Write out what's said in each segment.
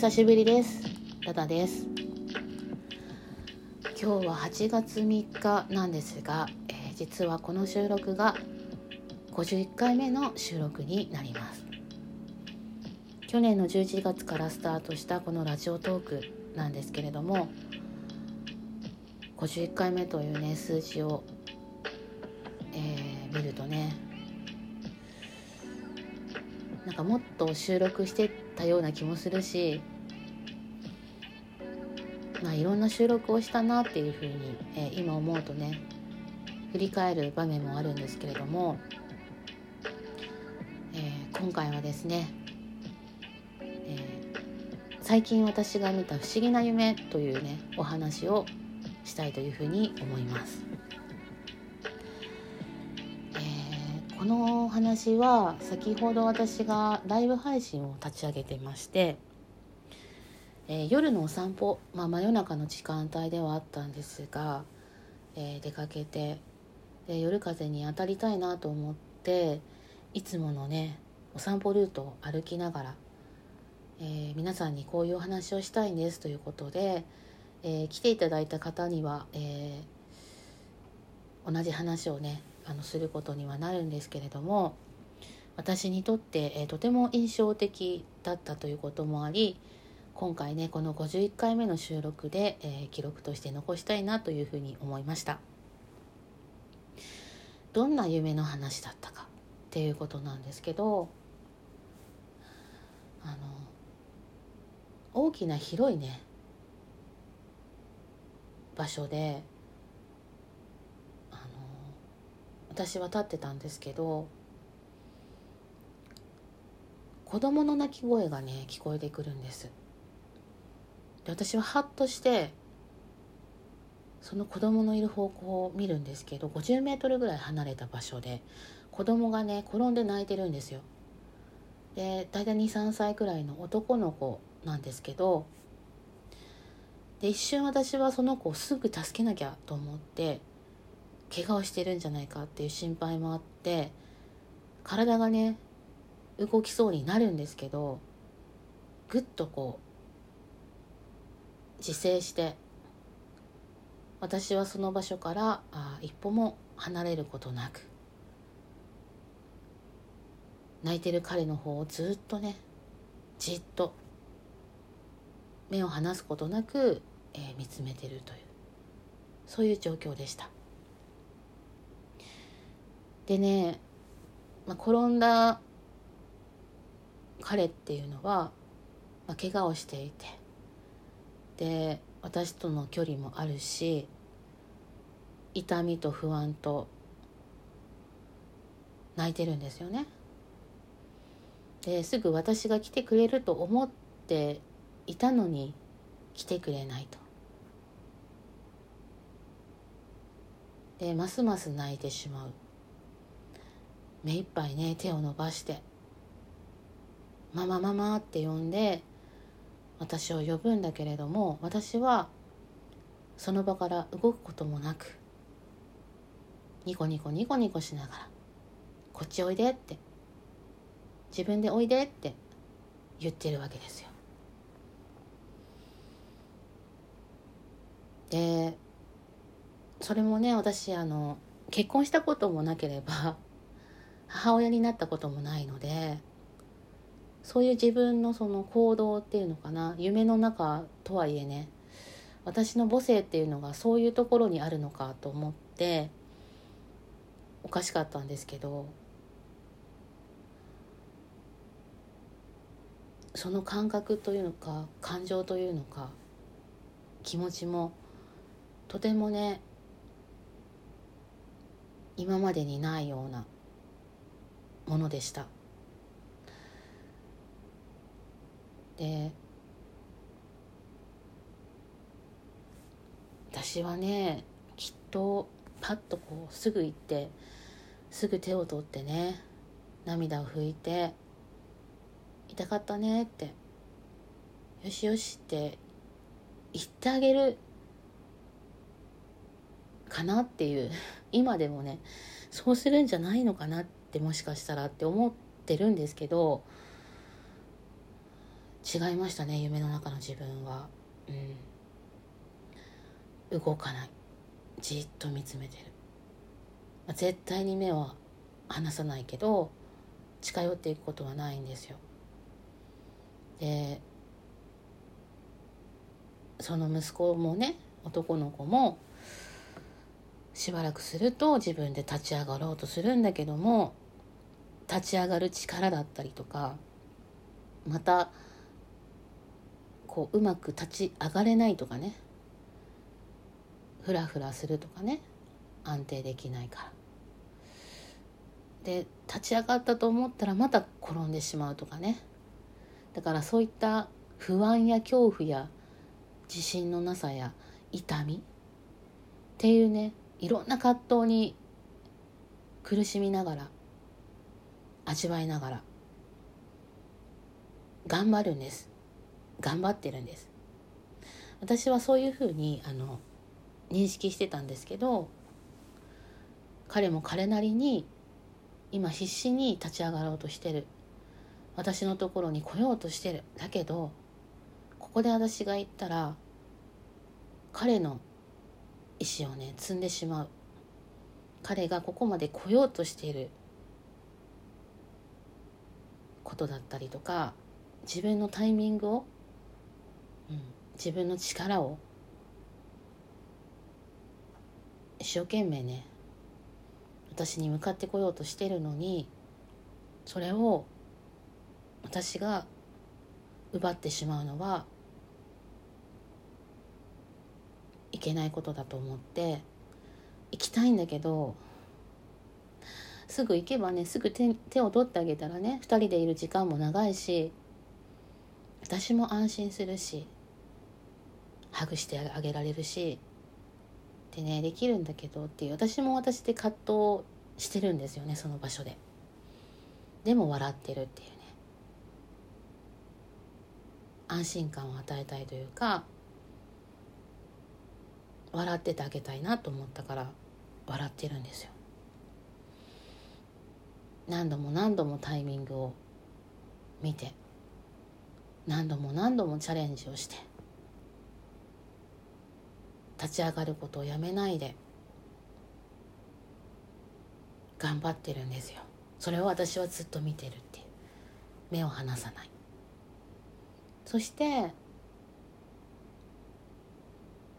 久しぶりです。ダダです。今日は8月3日なんですが、えー、実はこの収録が51回目の収録になります。去年の11月からスタートしたこのラジオトークなんですけれども51回目というね数字を、と収録してたような気もするしまあいろんな収録をしたなっていうふうに、えー、今思うとね振り返る場面もあるんですけれども、えー、今回はですね、えー、最近私が見た不思議な夢というねお話をしたいというふうに思います。この話は先ほど私がライブ配信を立ち上げてまして、えー、夜のお散歩、まあ、真夜中の時間帯ではあったんですが、えー、出かけてで夜風に当たりたいなと思っていつものねお散歩ルートを歩きながら、えー、皆さんにこういうお話をしたいんですということで、え来ていただいた方には、え同じ話をねあのすることにはなるんですけれども私にとって、えー、とても印象的だったということもあり今回ねこの51回目の収録で、えー、記録として残したいなというふうに思いました。どんな夢の話だったかっていうことなんですけどあの大きな広いね場所で私は立ってたんですけど子供の泣き声がね聞こえてくるんです。で私はハッとしてその子供のいる方向を見るんですけど50メートルぐらい離れた場所で子供がね転んで泣いてるんですよ。で大体23歳くらいの男の子なんですけどで一瞬私はその子をすぐ助けなきゃと思って怪我をしてるんじゃないかっていう心配もあって体がね動きそうになるんですけどぐっとこう自制して私はその場所からあ一歩も離れることなく泣いてる彼の方をずっとねじっと目を離すことなく、えー、見つめてるというそういう状況でした。でね、まあ、転んだ彼っていうのは、まあ、怪我をしていてで私との距離もあるし痛みと不安と泣いてるんですよね。ですぐ私が来てくれると思っていたのに来てくれないと。でますます泣いてしまう。目いっぱいね手を伸ばして「ママママ」って呼んで私を呼ぶんだけれども私はその場から動くこともなくニコニコニコニコしながら「こっちおいで」って自分でおいでって言ってるわけですよ。でそれもね私あの結婚したこともなければ母親になったこともないのでそういう自分のその行動っていうのかな夢の中とはいえね私の母性っていうのがそういうところにあるのかと思っておかしかったんですけどその感覚というのか感情というのか気持ちもとてもね今までにないようなものでした。で私はねきっとパッとこうすぐ行ってすぐ手を取ってね涙を拭いて「痛かったね」って「よしよし」って言ってあげるかなっていう 今でもねそうするんじゃないのかなってもしかしたらって思ってるんですけど違いましたね夢の中の自分は。うん。動かない。じっと見つめてる、まあ、絶対に目は離さないけど近寄っていくことはないんですよ。でその息子もね男の子もしばらくすると自分で立ち上がろうとするんだけども立ち上がる力だったりとかまたこううまく立ち上がれないとかねフラフラするとかね安定できないから。で立ち上がったと思ったらまた転んでしまうとかね。だからそういった不安や恐怖や自信のなさや痛みっていうねいろんな葛藤に苦しみながら味わいながら頑張るんです。頑張ってるんです。私はそういうふうにあの認識してたんですけど彼も彼なりに今必死に立ち上がろうとしてる。私のところに来ようとしてる。だけどここで私が言ったら彼の意思をね積んでしまう彼がここまで来ようとしていることだったりとか自分のタイミングを、うん、自分の力を一生懸命ね私に向かってこようとしてるのにそれを私が奪ってしまうのはいけないことだと思って行きたいんだけどすぐ行けばねすぐ手手を取ってあげたらね2人でいる時間も長いし私も安心するしハグしてあげられるしってねできるんだけどっていう私も私で葛藤してるんですよねその場所で。でも笑ってるっていうね。安心感を与えたいというか笑っててあげたいなと思ったから笑ってるんですよ。何度も何度もタイミングを見て何度も何度もチャレンジをして立ち上がることをやめないで頑張ってるんですよ。それを私はずっと見てるって目を離さない。そして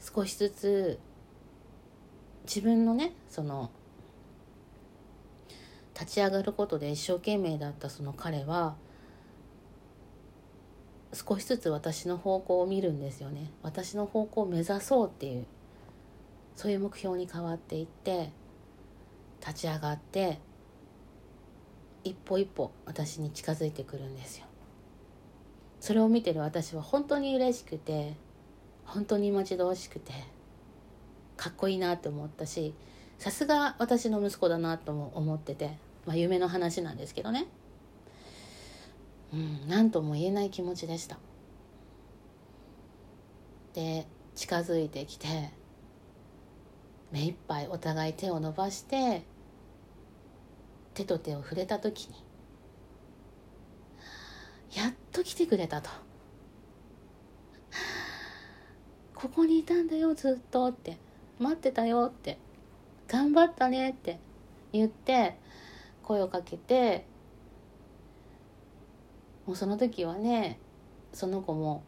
少しずつ自分のねその立ち上がることで一生懸命だったその彼は少しずつ私の方向を見るんですよね。私の方向を目指そうっていうそういう目標に変わっていって立ち上がって一歩一歩私に近づいてくるんですよ。それを見てる私は本当に嬉しくて本当に待ち遠しくてかっこいいなって思ったしさすが私の息子だなとも思ってて、まあ、夢の話なんですけどねうん何とも言えない気持ちでしたで近づいてきて目いっぱいお互い手を伸ばして手と手を触れた時にやっと来てくれたと。ここにいたんだよずっとって。待ってたよって。頑張ったねって。言って声をかけて。もうその時はねその子も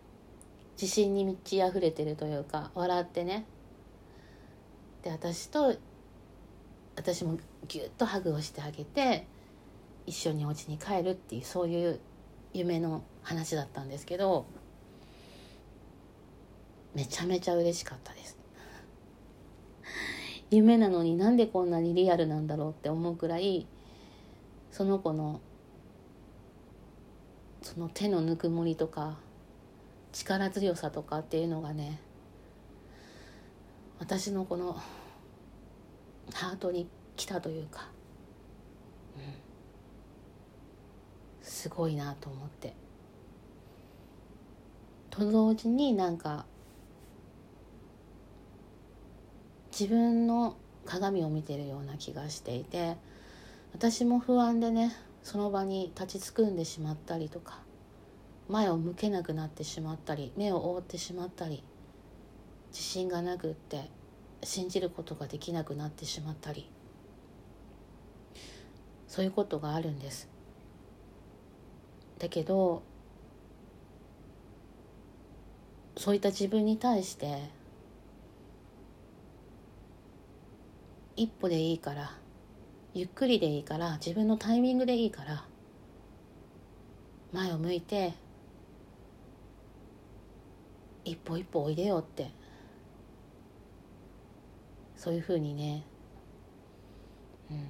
自信に満ち溢れてるというか笑ってね。で私と私もぎゅっとハグをしてあげて一緒にお家に帰るっていうそういう夢の話だったんですけどめちゃめちゃ嬉しかったです。夢なのになんでこんなにリアルなんだろうって思うくらいその子のその手のぬくもりとか力強さとかっていうのがね私のこのハートに来たというか、うん、すごいなと思って。と同時になんか自分の鏡を見てるような気がしていて私も不安でねその場に立ちすくんでしまったりとか前を向けなくなってしまったり目を覆ってしまったり自信がなくって信じることができなくなってしまったりそういうことがあるんです。だけどそういった自分に対して一歩でいいからゆっくりでいいから自分のタイミングでいいから前を向いて一歩一歩おいでよってそういうふうにねうん。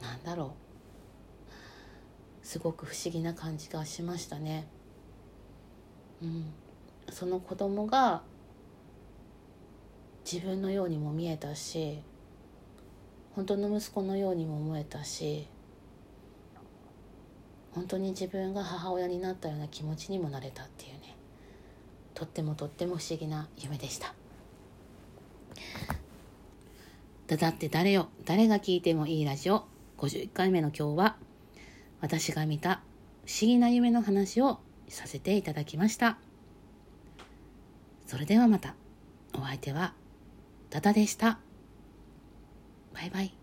なんだろう。すごく不思議な感じがしましたね。うん、その子供が自分のようにも見えたし本当の息子のようにも思えたし本当に自分が母親になったような気持ちにもなれたっていうねとってもとっても不思議な夢でした。だだって誰よ誰が聞いてもいいラジオ51回目の今日は私が見た不思議な夢の話をさせていただきました。それではまた。お相手はダダでした。バイバイ。